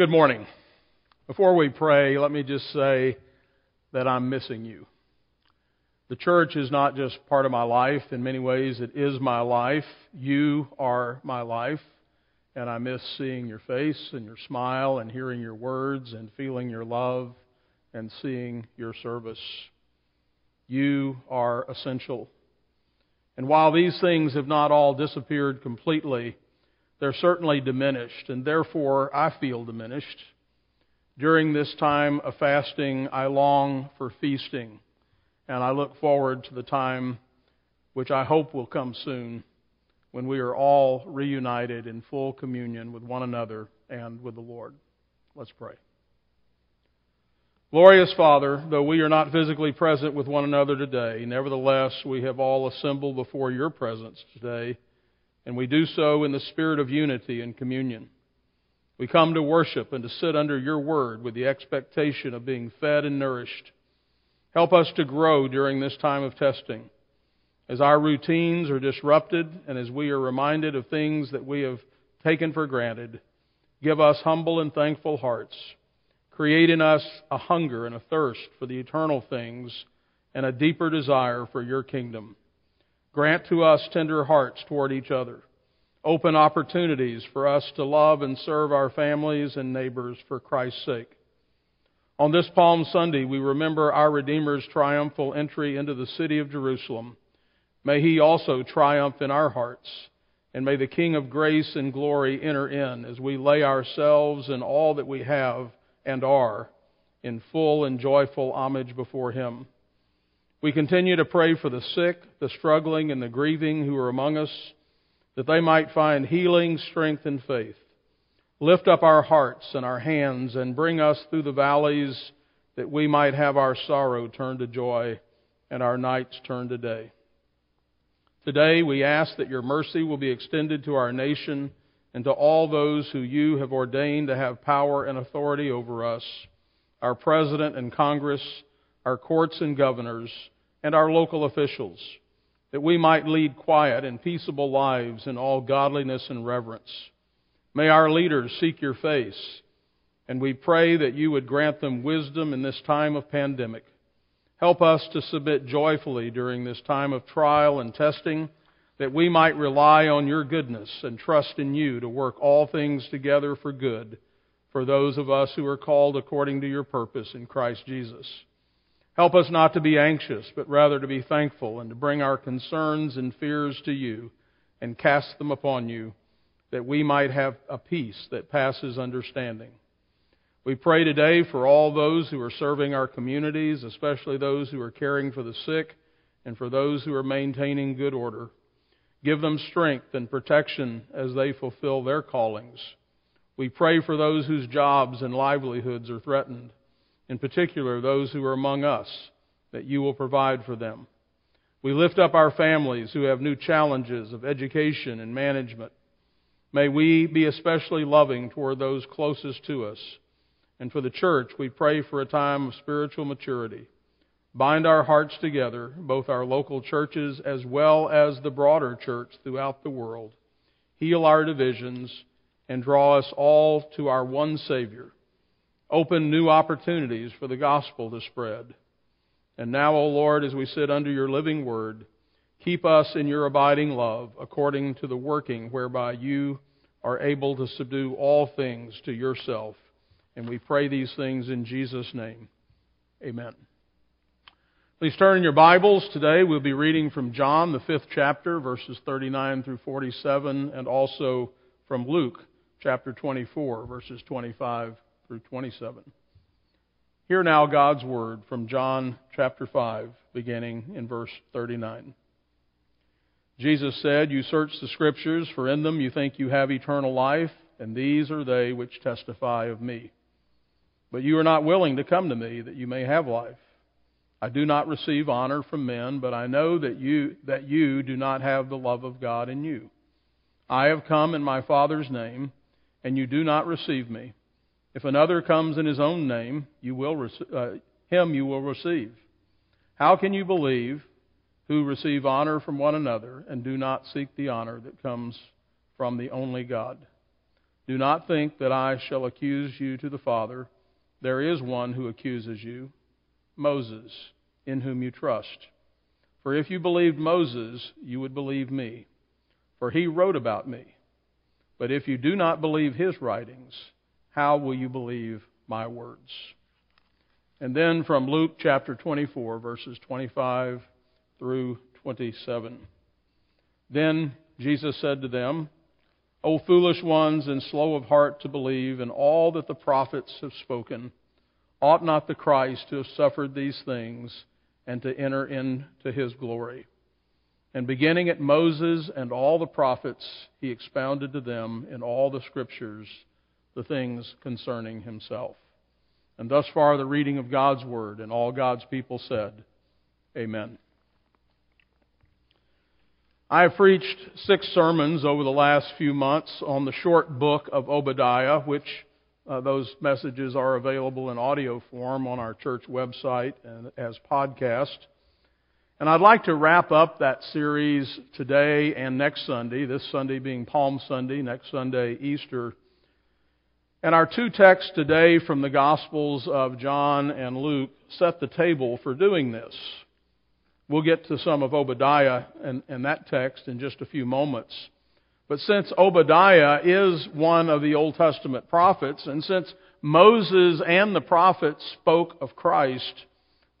Good morning. Before we pray, let me just say that I'm missing you. The church is not just part of my life. In many ways, it is my life. You are my life. And I miss seeing your face and your smile and hearing your words and feeling your love and seeing your service. You are essential. And while these things have not all disappeared completely, they're certainly diminished, and therefore I feel diminished. During this time of fasting, I long for feasting, and I look forward to the time which I hope will come soon when we are all reunited in full communion with one another and with the Lord. Let's pray. Glorious Father, though we are not physically present with one another today, nevertheless we have all assembled before your presence today and we do so in the spirit of unity and communion. We come to worship and to sit under your word with the expectation of being fed and nourished. Help us to grow during this time of testing. As our routines are disrupted and as we are reminded of things that we have taken for granted, give us humble and thankful hearts. Create in us a hunger and a thirst for the eternal things and a deeper desire for your kingdom. Grant to us tender hearts toward each other. Open opportunities for us to love and serve our families and neighbors for Christ's sake. On this Palm Sunday, we remember our Redeemer's triumphal entry into the city of Jerusalem. May he also triumph in our hearts, and may the King of grace and glory enter in as we lay ourselves and all that we have and are in full and joyful homage before him. We continue to pray for the sick, the struggling, and the grieving who are among us, that they might find healing, strength, and faith. Lift up our hearts and our hands and bring us through the valleys that we might have our sorrow turned to joy and our nights turned to day. Today we ask that your mercy will be extended to our nation and to all those who you have ordained to have power and authority over us, our President and Congress, our courts and governors, and our local officials, that we might lead quiet and peaceable lives in all godliness and reverence. May our leaders seek your face, and we pray that you would grant them wisdom in this time of pandemic. Help us to submit joyfully during this time of trial and testing, that we might rely on your goodness and trust in you to work all things together for good for those of us who are called according to your purpose in Christ Jesus. Help us not to be anxious, but rather to be thankful and to bring our concerns and fears to you and cast them upon you, that we might have a peace that passes understanding. We pray today for all those who are serving our communities, especially those who are caring for the sick and for those who are maintaining good order. Give them strength and protection as they fulfill their callings. We pray for those whose jobs and livelihoods are threatened in particular those who are among us, that you will provide for them. We lift up our families who have new challenges of education and management. May we be especially loving toward those closest to us. And for the church, we pray for a time of spiritual maturity. Bind our hearts together, both our local churches as well as the broader church throughout the world. Heal our divisions and draw us all to our one Savior Open new opportunities for the gospel to spread. And now, O Lord, as we sit under your living word, keep us in your abiding love according to the working whereby you are able to subdue all things to yourself. And we pray these things in Jesus' name. Amen. Please turn in your Bibles. Today we'll be reading from John, the fifth chapter, verses 39 through 47, and also from Luke, chapter 24, verses 25 through 27. Hear now God's word from John chapter 5, beginning in verse 39. Jesus said, You search the Scriptures, for in them you think you have eternal life, and these are they which testify of me. But you are not willing to come to me that you may have life. I do not receive honor from men, but I know that you, that you do not have the love of God in you. I have come in my Father's name, and you do not receive me. If another comes in his own name, you will uh, him you will receive. How can you believe who receive honor from one another and do not seek the honor that comes from the only God? Do not think that I shall accuse you to the Father. There is one who accuses you, Moses, in whom you trust. For if you believed Moses, you would believe me, for he wrote about me. But if you do not believe his writings, how will you believe my words? And then from Luke chapter 24, verses 25 through 27. Then Jesus said to them, O foolish ones and slow of heart to believe in all that the prophets have spoken, ought not the Christ to have suffered these things and to enter into his glory? And beginning at Moses and all the prophets, he expounded to them in all the scriptures the things concerning himself. And thus far, the reading of God's word, and all God's people said, Amen. I have preached six sermons over the last few months on the short book of Obadiah, which uh, those messages are available in audio form on our church website and as podcast. And I'd like to wrap up that series today and next Sunday, this Sunday being Palm Sunday, next Sunday, Easter. And our two texts today from the Gospels of John and Luke set the table for doing this. We'll get to some of Obadiah and, and that text in just a few moments. But since Obadiah is one of the Old Testament prophets, and since Moses and the prophets spoke of Christ,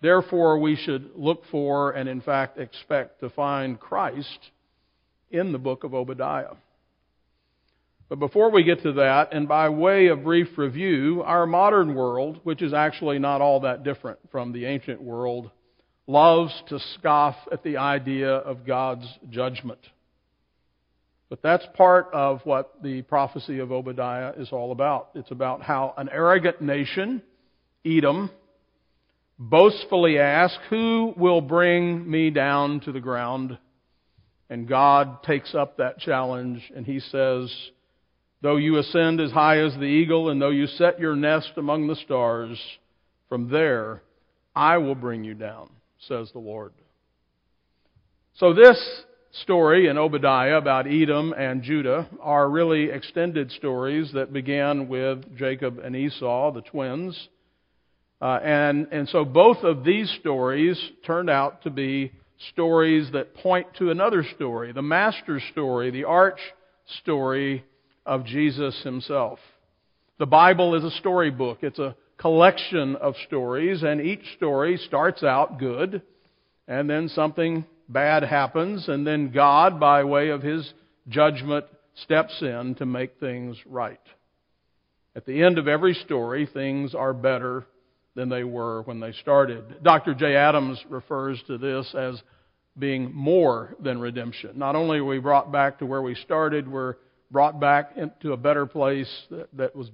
therefore we should look for and in fact expect to find Christ in the book of Obadiah. But before we get to that, and by way of brief review, our modern world, which is actually not all that different from the ancient world, loves to scoff at the idea of God's judgment. But that's part of what the prophecy of Obadiah is all about. It's about how an arrogant nation, Edom, boastfully asks, Who will bring me down to the ground? And God takes up that challenge and he says, Though you ascend as high as the eagle, and though you set your nest among the stars, from there I will bring you down says the Lord. So, this story in Obadiah about Edom and Judah are really extended stories that began with Jacob and Esau, the twins. Uh, and, and so both of these stories turned out to be stories that point to another story, the master story, the arch story of Jesus himself. The Bible is a storybook. It's a collection of stories, and each story starts out good, and then something bad happens, and then God, by way of His judgment, steps in to make things right. At the end of every story, things are better than they were when they started. Dr. Jay Adams refers to this as being more than redemption. Not only are we brought back to where we started, we're brought back into a better place that, that was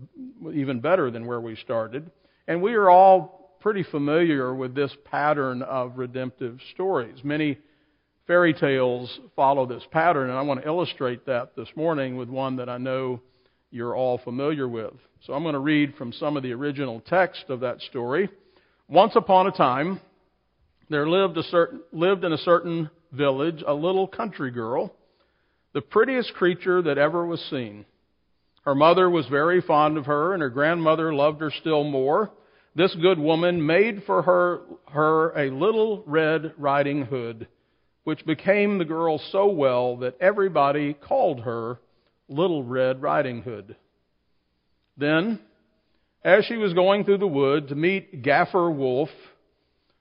even better than where we started. And we are all pretty familiar with this pattern of redemptive stories. Many fairy tales follow this pattern, and I want to illustrate that this morning with one that I know you're all familiar with. So I'm going to read from some of the original text of that story. Once upon a time, there lived, a certain, lived in a certain village a little country girl the prettiest creature that ever was seen. Her mother was very fond of her, and her grandmother loved her still more. This good woman made for her, her a little red riding hood, which became the girl so well that everybody called her Little Red Riding Hood. Then, as she was going through the wood to meet Gaffer Wolf,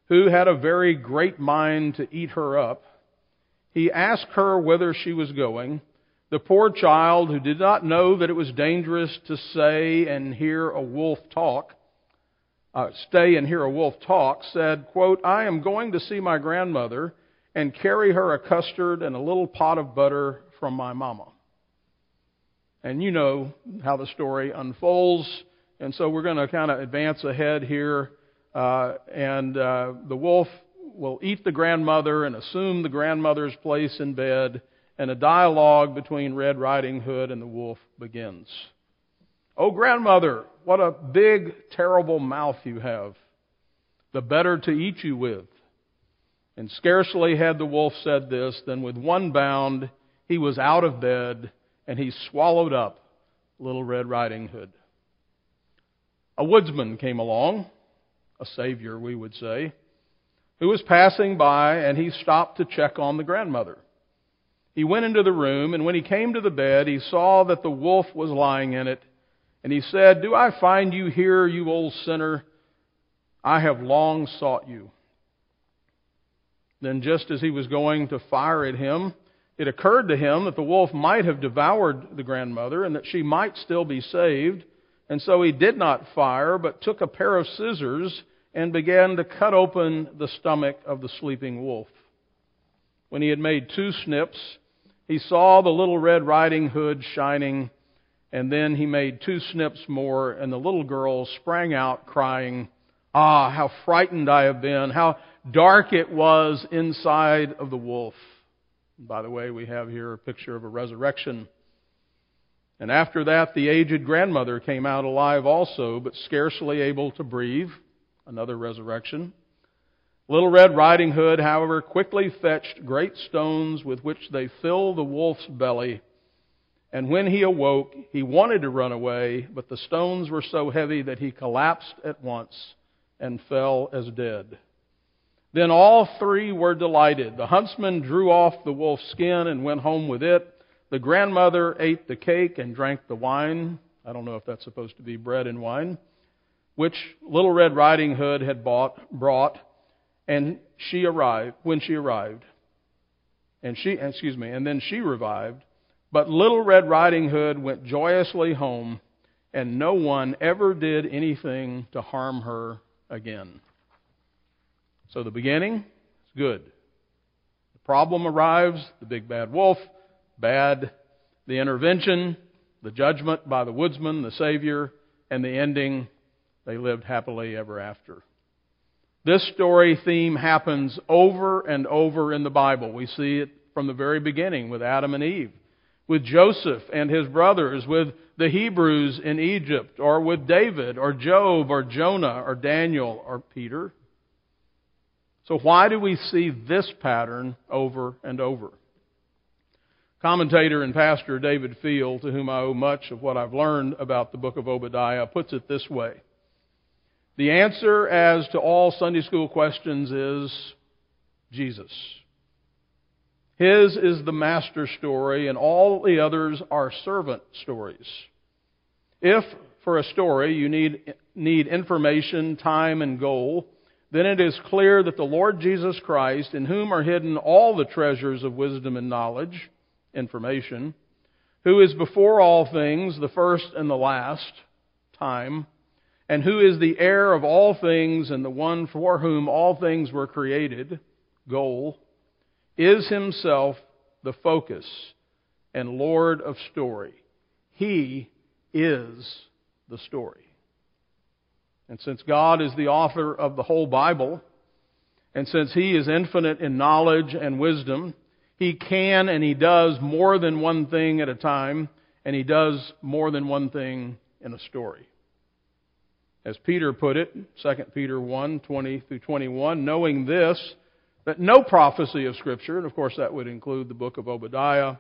who had a very great mind to eat her up, he asked her whither she was going. The poor child, who did not know that it was dangerous to say and hear a wolf talk, uh, stay and hear a wolf talk, said, quote, I am going to see my grandmother and carry her a custard and a little pot of butter from my mama. And you know how the story unfolds, and so we're going to kind of advance ahead here. Uh, and uh, the wolf will eat the grandmother and assume the grandmother's place in bed, and a dialogue between Red Riding Hood and the wolf begins. Oh, grandmother, what a big, terrible mouth you have, the better to eat you with. And scarcely had the wolf said this than with one bound he was out of bed and he swallowed up Little Red Riding Hood. A woodsman came along, a savior, we would say, who was passing by and he stopped to check on the grandmother. He went into the room, and when he came to the bed, he saw that the wolf was lying in it. And he said, Do I find you here, you old sinner? I have long sought you. Then, just as he was going to fire at him, it occurred to him that the wolf might have devoured the grandmother and that she might still be saved. And so he did not fire, but took a pair of scissors and began to cut open the stomach of the sleeping wolf. When he had made two snips, he saw the little Red Riding Hood shining, and then he made two snips more, and the little girl sprang out crying, Ah, how frightened I have been, how dark it was inside of the wolf. By the way, we have here a picture of a resurrection. And after that, the aged grandmother came out alive also, but scarcely able to breathe. Another resurrection. Little Red Riding Hood, however, quickly fetched great stones with which they filled the wolf's belly. And when he awoke, he wanted to run away, but the stones were so heavy that he collapsed at once and fell as dead. Then all three were delighted. The huntsman drew off the wolf's skin and went home with it. The grandmother ate the cake and drank the wine. I don't know if that's supposed to be bread and wine, which Little Red Riding Hood had bought, brought and she arrived when she arrived. And she, excuse me, and then she revived. But Little Red Riding Hood went joyously home, and no one ever did anything to harm her again. So the beginning is good. The problem arrives, the big bad wolf, bad. The intervention, the judgment by the woodsman, the Savior, and the ending, they lived happily ever after. This story theme happens over and over in the Bible. We see it from the very beginning with Adam and Eve, with Joseph and his brothers, with the Hebrews in Egypt, or with David, or Job, or Jonah, or Daniel, or Peter. So, why do we see this pattern over and over? Commentator and pastor David Field, to whom I owe much of what I've learned about the book of Obadiah, puts it this way the answer as to all Sunday school questions is Jesus. His is the master story, and all the others are servant stories. If, for a story, you need, need information, time, and goal, then it is clear that the Lord Jesus Christ, in whom are hidden all the treasures of wisdom and knowledge, information, who is before all things, the first and the last, time, and who is the heir of all things and the one for whom all things were created, goal, is himself the focus and Lord of story. He is the story. And since God is the author of the whole Bible, and since He is infinite in knowledge and wisdom, He can and He does more than one thing at a time, and He does more than one thing in a story. As Peter put it, 2 Peter 1 20 through 21, knowing this, that no prophecy of Scripture, and of course that would include the book of Obadiah,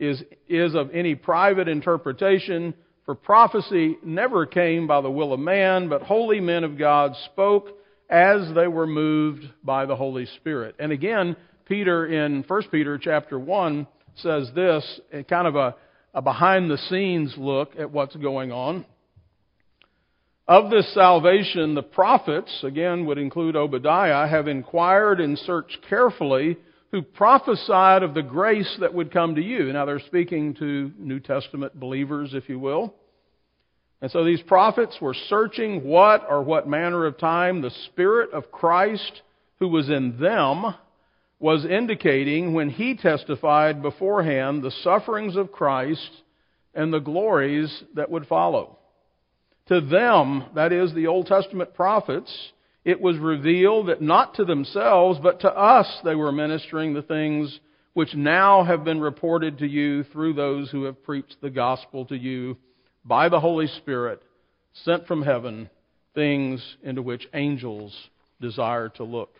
is, is of any private interpretation, for prophecy never came by the will of man, but holy men of God spoke as they were moved by the Holy Spirit. And again, Peter in 1 Peter chapter 1 says this, kind of a, a behind the scenes look at what's going on. Of this salvation, the prophets, again would include Obadiah, have inquired and searched carefully who prophesied of the grace that would come to you. Now they're speaking to New Testament believers, if you will. And so these prophets were searching what or what manner of time the Spirit of Christ who was in them was indicating when he testified beforehand the sufferings of Christ and the glories that would follow. To them, that is the Old Testament prophets, it was revealed that not to themselves, but to us they were ministering the things which now have been reported to you through those who have preached the gospel to you by the Holy Spirit sent from heaven, things into which angels desire to look.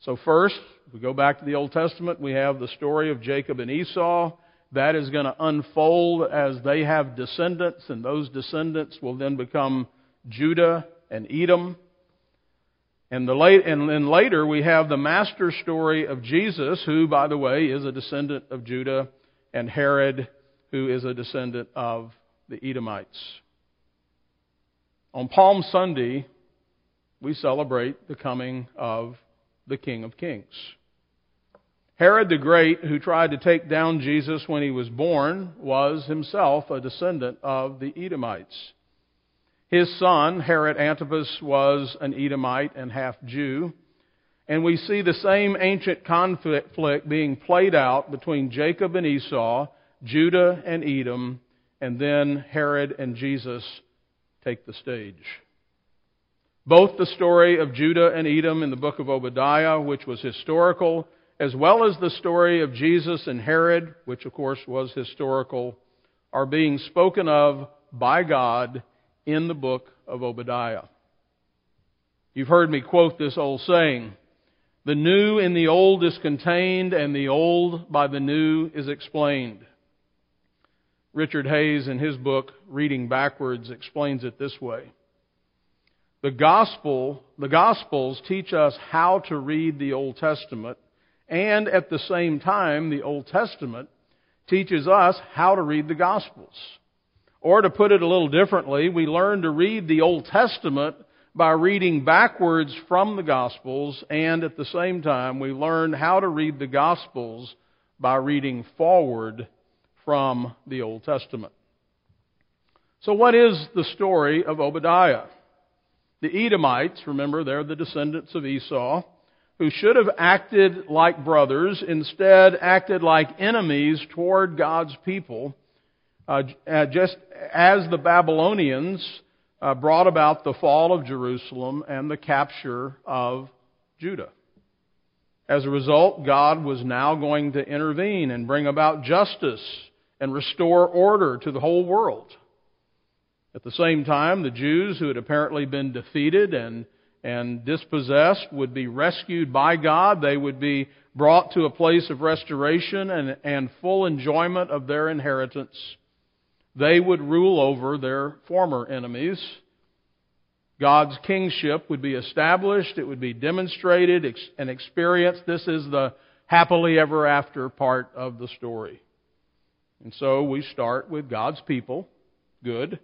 So, first, we go back to the Old Testament, we have the story of Jacob and Esau that is going to unfold as they have descendants, and those descendants will then become Judah and Edom. And, the late, and then later we have the master story of Jesus, who, by the way, is a descendant of Judah, and Herod, who is a descendant of the Edomites. On Palm Sunday, we celebrate the coming of the King of Kings. Herod the Great, who tried to take down Jesus when he was born, was himself a descendant of the Edomites. His son, Herod Antipas, was an Edomite and half Jew. And we see the same ancient conflict being played out between Jacob and Esau, Judah and Edom, and then Herod and Jesus take the stage. Both the story of Judah and Edom in the book of Obadiah, which was historical, as well as the story of Jesus and Herod, which of course was historical, are being spoken of by God in the book of Obadiah. You've heard me quote this old saying The new in the old is contained, and the old by the new is explained. Richard Hays, in his book, Reading Backwards, explains it this way. The gospel, the gospels teach us how to read the Old Testament and at the same time, the Old Testament teaches us how to read the Gospels. Or to put it a little differently, we learn to read the Old Testament by reading backwards from the Gospels, and at the same time, we learn how to read the Gospels by reading forward from the Old Testament. So, what is the story of Obadiah? The Edomites, remember, they're the descendants of Esau who should have acted like brothers, instead acted like enemies toward God's people, uh, uh, just as the Babylonians uh, brought about the fall of Jerusalem and the capture of Judah. As a result, God was now going to intervene and bring about justice and restore order to the whole world. At the same time, the Jews, who had apparently been defeated and and dispossessed would be rescued by God. They would be brought to a place of restoration and, and full enjoyment of their inheritance. They would rule over their former enemies. God's kingship would be established, it would be demonstrated and experienced. This is the happily ever after part of the story. And so we start with God's people, good.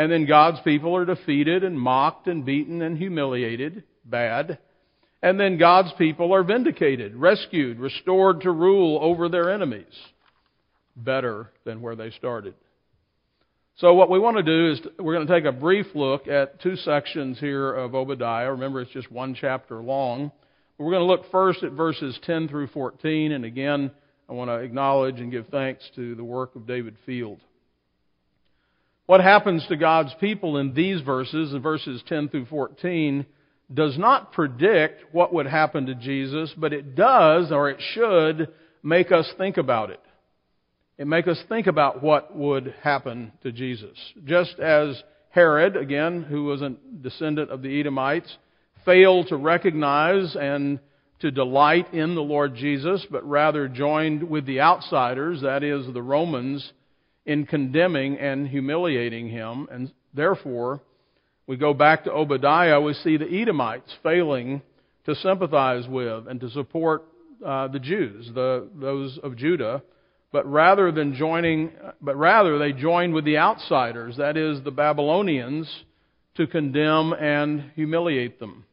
And then God's people are defeated and mocked and beaten and humiliated. Bad. And then God's people are vindicated, rescued, restored to rule over their enemies. Better than where they started. So what we want to do is we're going to take a brief look at two sections here of Obadiah. Remember, it's just one chapter long. We're going to look first at verses 10 through 14, and again, I want to acknowledge and give thanks to the work of David Field. What happens to God's people in these verses, in verses 10 through 14, does not predict what would happen to Jesus, but it does, or it should, make us think about it. It makes us think about what would happen to Jesus. Just as Herod, again, who was a descendant of the Edomites, failed to recognize and to delight in the Lord Jesus, but rather joined with the outsiders, that is, the Romans, in condemning and humiliating him. And therefore, we go back to Obadiah, we see the Edomites failing to sympathize with and to support uh, the Jews, the, those of Judah, but rather than joining, but rather they joined with the outsiders, that is, the Babylonians, to condemn and humiliate them.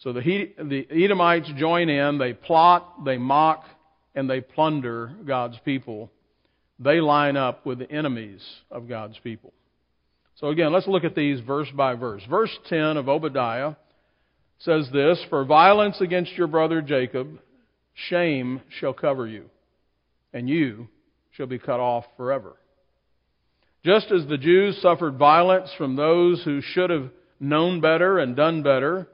So the, the Edomites join in, they plot, they mock, and they plunder God's people they line up with the enemies of God's people. So again, let's look at these verse by verse. Verse 10 of Obadiah says this For violence against your brother Jacob, shame shall cover you, and you shall be cut off forever. Just as the Jews suffered violence from those who should have known better and done better,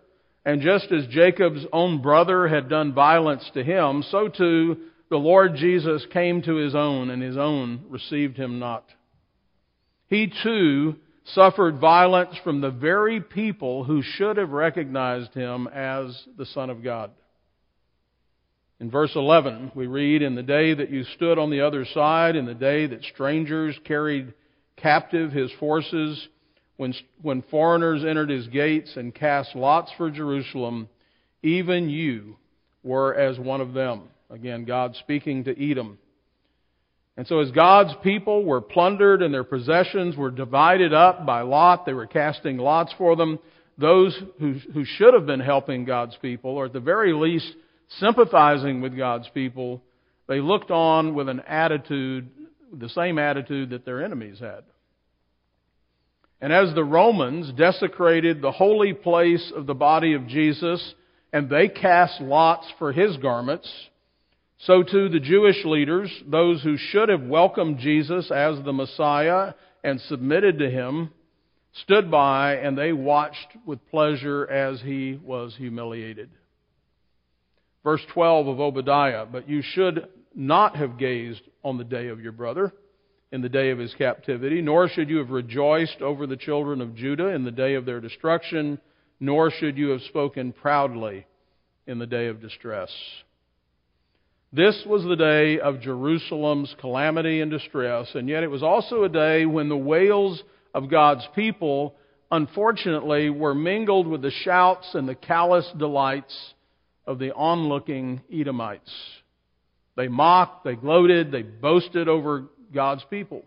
and just as Jacob's own brother had done violence to him, so too the Lord Jesus came to his own, and his own received him not. He too suffered violence from the very people who should have recognized him as the Son of God. In verse 11, we read, In the day that you stood on the other side, in the day that strangers carried captive his forces, when, when foreigners entered his gates and cast lots for Jerusalem, even you were as one of them. Again, God speaking to Edom. And so as God's people were plundered and their possessions were divided up by lot, they were casting lots for them. Those who, who should have been helping God's people, or at the very least sympathizing with God's people, they looked on with an attitude, the same attitude that their enemies had. And as the Romans desecrated the holy place of the body of Jesus, and they cast lots for his garments, so too the Jewish leaders, those who should have welcomed Jesus as the Messiah and submitted to him, stood by and they watched with pleasure as he was humiliated. Verse 12 of Obadiah, but you should not have gazed on the day of your brother in the day of his captivity, nor should you have rejoiced over the children of Judah in the day of their destruction, nor should you have spoken proudly in the day of distress. This was the day of Jerusalem's calamity and distress, and yet it was also a day when the wails of God's people, unfortunately, were mingled with the shouts and the callous delights of the onlooking Edomites. They mocked, they gloated, they boasted over God's people.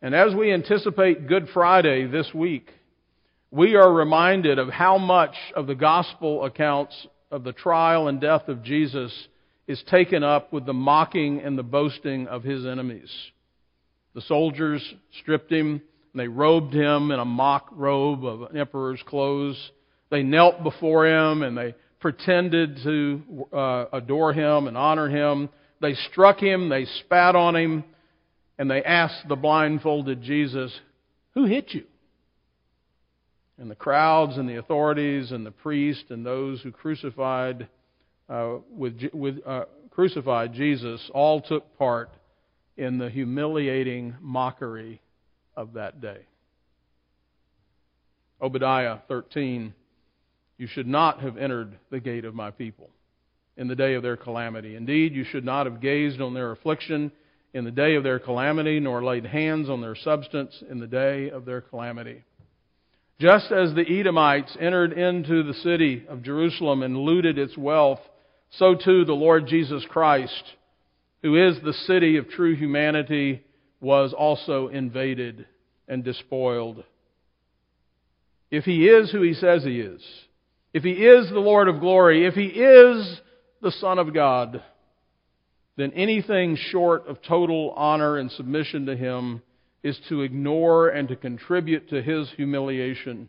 And as we anticipate Good Friday this week, we are reminded of how much of the gospel accounts of the trial and death of Jesus is taken up with the mocking and the boasting of his enemies. The soldiers stripped him, and they robed him in a mock robe of an emperor's clothes. They knelt before him, and they pretended to uh, adore him and honor him. They struck him, they spat on him, and they asked the blindfolded Jesus, Who hit you? And the crowds and the authorities and the priests and those who crucified uh, with, with uh, crucified Jesus all took part in the humiliating mockery of that day. Obadiah 13, you should not have entered the gate of my people in the day of their calamity. Indeed, you should not have gazed on their affliction in the day of their calamity, nor laid hands on their substance in the day of their calamity. Just as the Edomites entered into the city of Jerusalem and looted its wealth, so too the Lord Jesus Christ, who is the city of true humanity, was also invaded and despoiled. If he is who he says he is, if he is the Lord of glory, if he is the Son of God, then anything short of total honor and submission to him is to ignore and to contribute to his humiliation.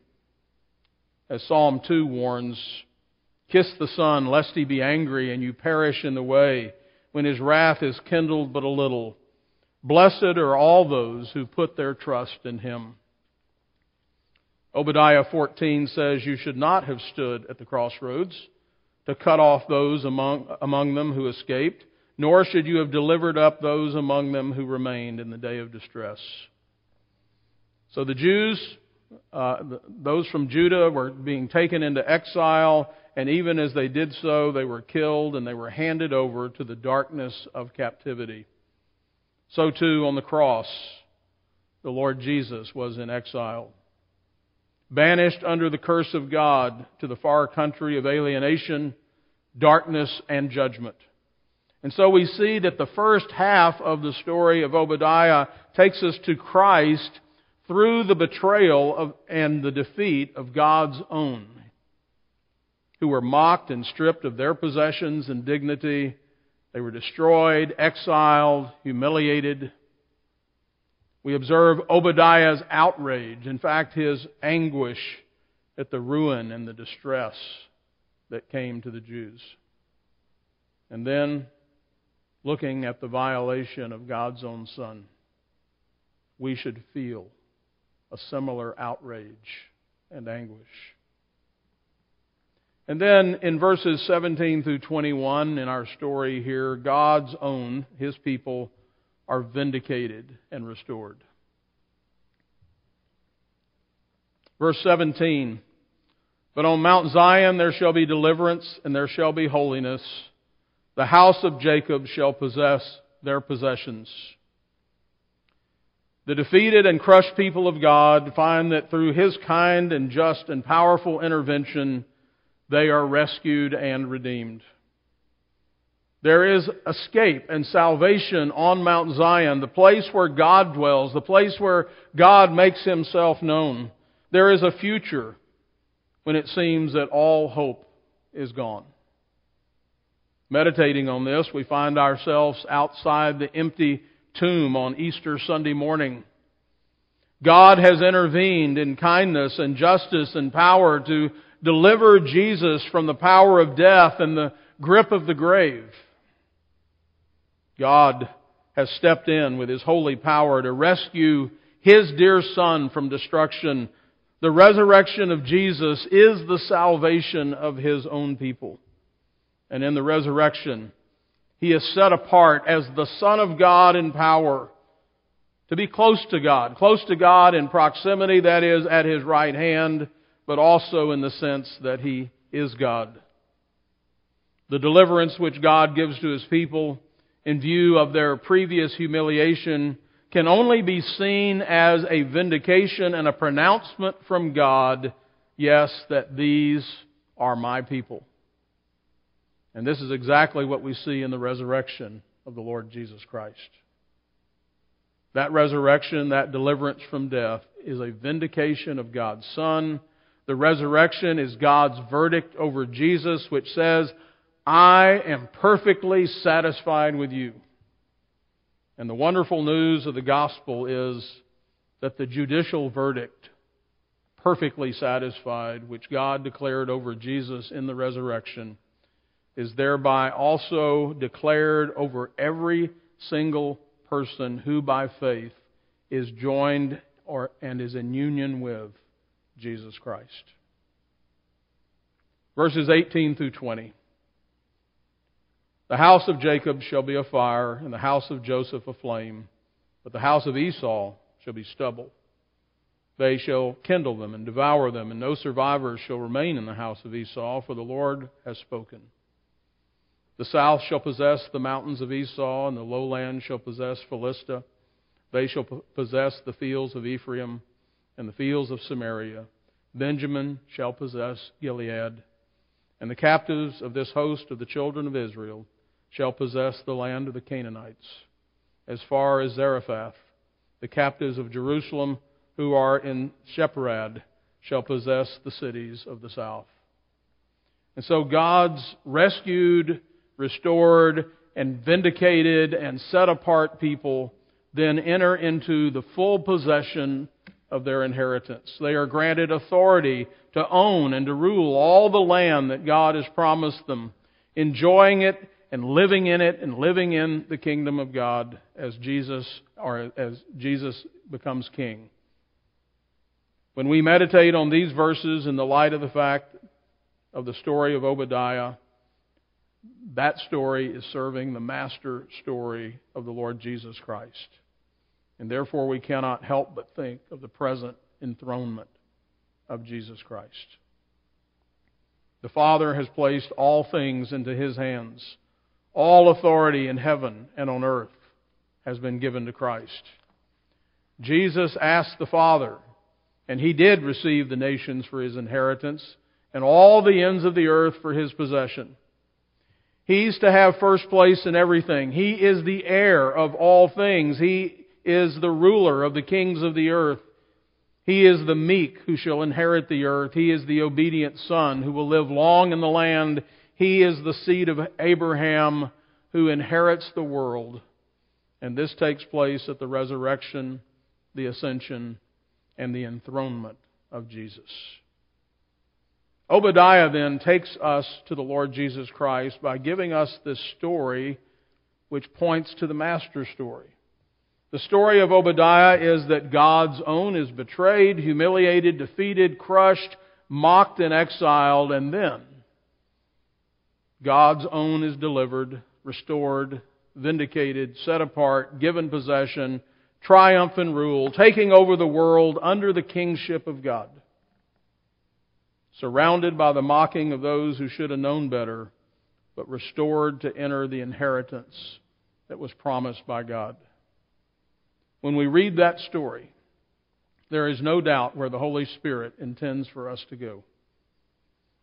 As Psalm 2 warns, Kiss the Son, lest he be angry and you perish in the way, when his wrath is kindled but a little. Blessed are all those who put their trust in him. Obadiah 14 says, You should not have stood at the crossroads to cut off those among, among them who escaped, nor should you have delivered up those among them who remained in the day of distress. So the Jews, uh, those from Judah, were being taken into exile and even as they did so, they were killed and they were handed over to the darkness of captivity. So too on the cross, the Lord Jesus was in exile. Banished under the curse of God to the far country of alienation, darkness, and judgment. And so we see that the first half of the story of Obadiah takes us to Christ through the betrayal of, and the defeat of God's own who were mocked and stripped of their possessions and dignity. They were destroyed, exiled, humiliated. We observe Obadiah's outrage, in fact, his anguish at the ruin and the distress that came to the Jews. And then, looking at the violation of God's own Son, we should feel a similar outrage and anguish. And then in verses 17 through 21 in our story here, God's own, his people, are vindicated and restored. Verse 17 But on Mount Zion there shall be deliverance, and there shall be holiness, The house of Jacob shall possess their possessions. The defeated and crushed people of God find that through His kind and just and powerful intervention, they are rescued and redeemed. There is escape and salvation on Mount Zion, the place where God dwells, the place where God makes himself known. There is a future when it seems that all hope is gone. Meditating on this, we find ourselves outside the empty tomb on Easter Sunday morning. God has intervened in kindness and justice and power to deliver Jesus from the power of death and the grip of the grave. God has stepped in with His holy power to rescue His dear Son from destruction. The resurrection of Jesus is the salvation of His own people. And in the resurrection, He is set apart as the Son of God in power to be close to God, close to God in proximity, that is, at His right hand, but also in the sense that He is God. The deliverance which God gives to His people in view of their previous humiliation can only be seen as a vindication and a pronouncement from God, yes, that these are my people. And this is exactly what we see in the resurrection of the Lord Jesus Christ. That resurrection, that deliverance from death, is a vindication of God's Son. The resurrection is God's verdict over Jesus, which says, I am perfectly satisfied with you. And the wonderful news of the gospel is that the judicial verdict, perfectly satisfied, which God declared over Jesus in the resurrection, is thereby also declared over every single person who by faith is joined or, and is in union with Jesus Christ. Verses 18 through 20. The house of Jacob shall be a fire, and the house of Joseph a flame, but the house of Esau shall be stubble. They shall kindle them and devour them, and no survivors shall remain in the house of Esau, for the Lord has spoken. The south shall possess the mountains of Esau, and the lowland shall possess Philistia. They shall possess the fields of Ephraim and the fields of Samaria. Benjamin shall possess Gilead. And the captives of this host of the children of Israel shall possess the land of the Canaanites, as far as Zarephath. The captives of Jerusalem who are in Sepharad shall possess the cities of the south. And so God's rescued, restored, and vindicated and set apart people then enter into the full possession of their inheritance. They are granted authority to own and to rule all the land that God has promised them, enjoying it and living in it and living in the kingdom of God as Jesus or as Jesus becomes king. When we meditate on these verses in the light of the fact of the story of Obadiah, that story is serving the master story of the Lord Jesus Christ. And therefore, we cannot help but think of the present enthronement of Jesus Christ. The Father has placed all things into His hands. All authority in heaven and on earth has been given to Christ. Jesus asked the Father, and he did receive the nations for his inheritance and all the ends of the earth for his possession. He's to have first place in everything. He is the heir of all things. He is the ruler of the kings of the earth. He is the meek who shall inherit the earth. He is the obedient son who will live long in the land he is the seed of Abraham who inherits the world. And this takes place at the resurrection, the ascension, and the enthronement of Jesus. Obadiah then takes us to the Lord Jesus Christ by giving us this story which points to the master story. The story of Obadiah is that God's own is betrayed, humiliated, defeated, crushed, mocked, and exiled, and then God's own is delivered, restored, vindicated, set apart, given possession, triumphant rule, taking over the world under the kingship of God. Surrounded by the mocking of those who should have known better, but restored to enter the inheritance that was promised by God. When we read that story, there is no doubt where the Holy Spirit intends for us to go.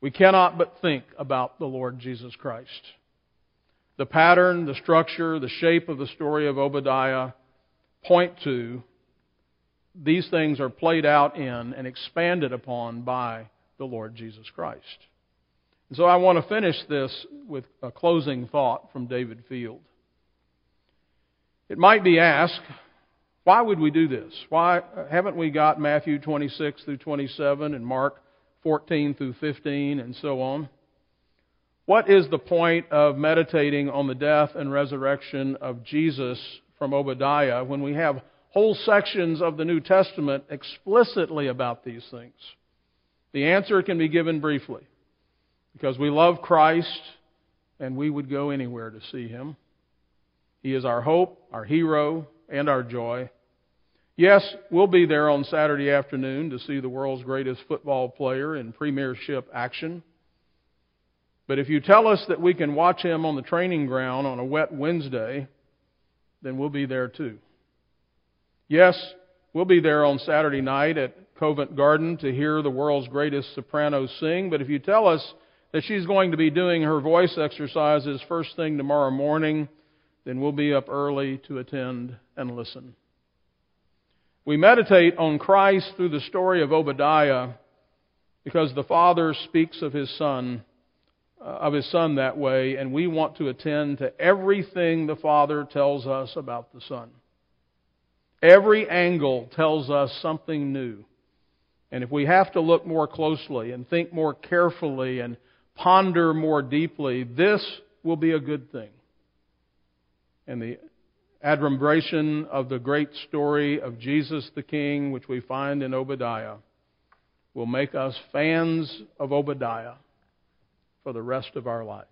We cannot but think about the Lord Jesus Christ. The pattern, the structure, the shape of the story of Obadiah point to these things are played out in and expanded upon by the Lord Jesus Christ. And so I want to finish this with a closing thought from David Field. It might be asked, why would we do this? Why haven't we got Matthew 26 through 27 and Mark 14 through 15 and so on? What is the point of meditating on the death and resurrection of Jesus from Obadiah when we have whole sections of the New Testament explicitly about these things? The answer can be given briefly. Because we love Christ and we would go anywhere to see him. He is our hope, our hero, and our joy. Yes, we'll be there on Saturday afternoon to see the world's greatest football player in premiership action. But if you tell us that we can watch him on the training ground on a wet Wednesday, then we'll be there too. Yes, we'll be there on Saturday night at Covent Garden to hear the world's greatest soprano sing, but if you tell us that she's going to be doing her voice exercises first thing tomorrow morning, then we'll be up early to attend and listen. We meditate on Christ through the story of Obadiah because the Father speaks of his Son uh, of his son that way, and we want to attend to everything the Father tells us about the Son. Every angle tells us something new. And if we have to look more closely and think more carefully and ponder more deeply, this will be a good thing. And the adumbration of the great story of Jesus the King, which we find in Obadiah, will make us fans of Obadiah for the rest of our lives.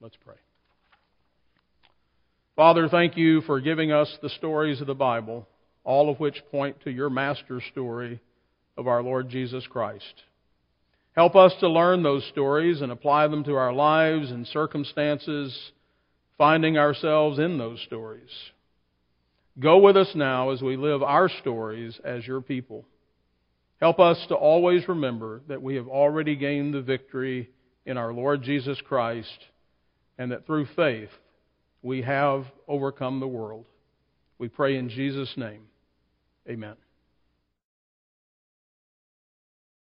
Let's pray. Father, thank you for giving us the stories of the Bible, all of which point to your master story of our Lord Jesus Christ. Help us to learn those stories and apply them to our lives and circumstances, finding ourselves in those stories. Go with us now as we live our stories as your people. Help us to always remember that we have already gained the victory in our Lord Jesus Christ, and that through faith we have overcome the world. We pray in Jesus' name. Amen.